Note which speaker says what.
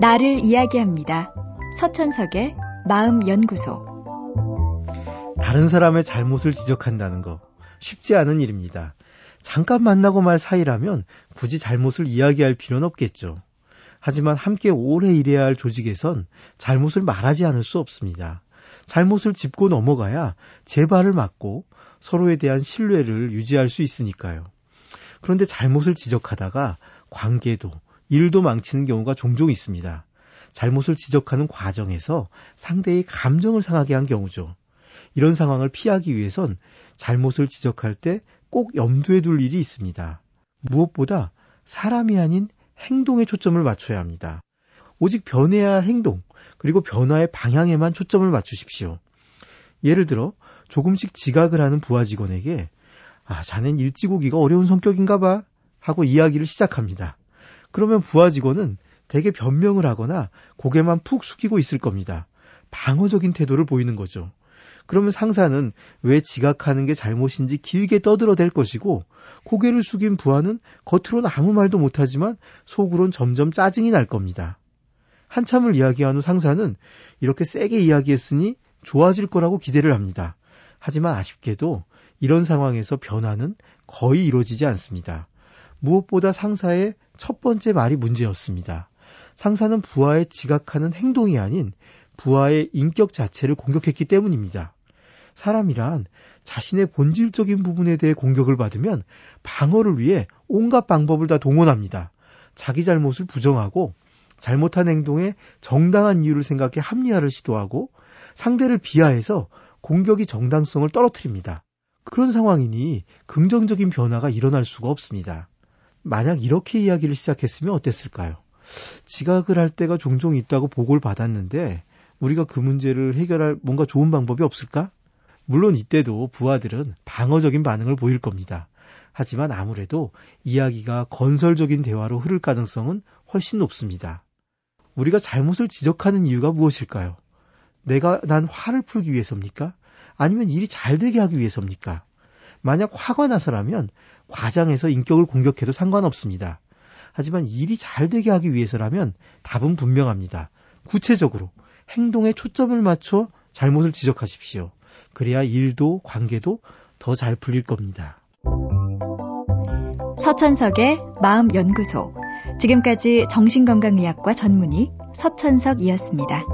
Speaker 1: 나를 이야기합니다. 서천석의 마음연구소.
Speaker 2: 다른 사람의 잘못을 지적한다는 거 쉽지 않은 일입니다. 잠깐 만나고 말 사이라면 굳이 잘못을 이야기할 필요는 없겠죠. 하지만 함께 오래 일해야 할 조직에선 잘못을 말하지 않을 수 없습니다. 잘못을 짚고 넘어가야 재발을 막고 서로에 대한 신뢰를 유지할 수 있으니까요. 그런데 잘못을 지적하다가 관계도 일도 망치는 경우가 종종 있습니다. 잘못을 지적하는 과정에서 상대의 감정을 상하게 한 경우죠. 이런 상황을 피하기 위해선 잘못을 지적할 때 꼭 염두에 둘 일이 있습니다. 무엇보다 사람이 아닌 행동에 초점을 맞춰야 합니다. 오직 변해야 할 행동, 그리고 변화의 방향에만 초점을 맞추십시오. 예를 들어, 조금씩 지각을 하는 부하 직원에게, 아, 자넨 일찍 오기가 어려운 성격인가 봐. 하고 이야기를 시작합니다. 그러면 부하 직원은 대개 변명을 하거나 고개만 푹 숙이고 있을 겁니다. 방어적인 태도를 보이는 거죠. 그러면 상사는 왜 지각하는 게 잘못인지 길게 떠들어댈 것이고 고개를 숙인 부하는 겉으로는 아무 말도 못하지만 속으론 점점 짜증이 날 겁니다. 한참을 이야기한 후 상사는 이렇게 세게 이야기했으니 좋아질 거라고 기대를 합니다. 하지만 아쉽게도 이런 상황에서 변화는 거의 이루어지지 않습니다. 무엇보다 상사의 첫 번째 말이 문제였습니다. 상사는 부하의 지각하는 행동이 아닌 부하의 인격 자체를 공격했기 때문입니다. 사람이란 자신의 본질적인 부분에 대해 공격을 받으면 방어를 위해 온갖 방법을 다 동원합니다. 자기 잘못을 부정하고 잘못한 행동에 정당한 이유를 생각해 합리화를 시도하고 상대를 비하해서 공격이 정당성을 떨어뜨립니다. 그런 상황이니 긍정적인 변화가 일어날 수가 없습니다. 만약 이렇게 이야기를 시작했으면 어땠을까요? 지각을 할 때가 종종 있다고 보고를 받았는데 우리가 그 문제를 해결할 뭔가 좋은 방법이 없을까? 물론 이때도 부하들은 방어적인 반응을 보일 겁니다. 하지만 아무래도 이야기가 건설적인 대화로 흐를 가능성은 훨씬 높습니다. 우리가 잘못을 지적하는 이유가 무엇일까요? 내가 난 화를 풀기 위해서입니까? 아니면 일이 잘 되게 하기 위해서입니까? 만약 화가 나서라면 과장해서 인격을 공격해도 상관없습니다. 하지만 일이 잘 되게 하기 위해서라면 답은 분명합니다. 구체적으로 행동에 초점을 맞춰 잘못을 지적하십시오. 그래야 일도 관계도 더 잘 풀릴 겁니다.
Speaker 1: 서천석의 마음연구소. 지금까지 정신건강의학과 전문의 서천석이었습니다.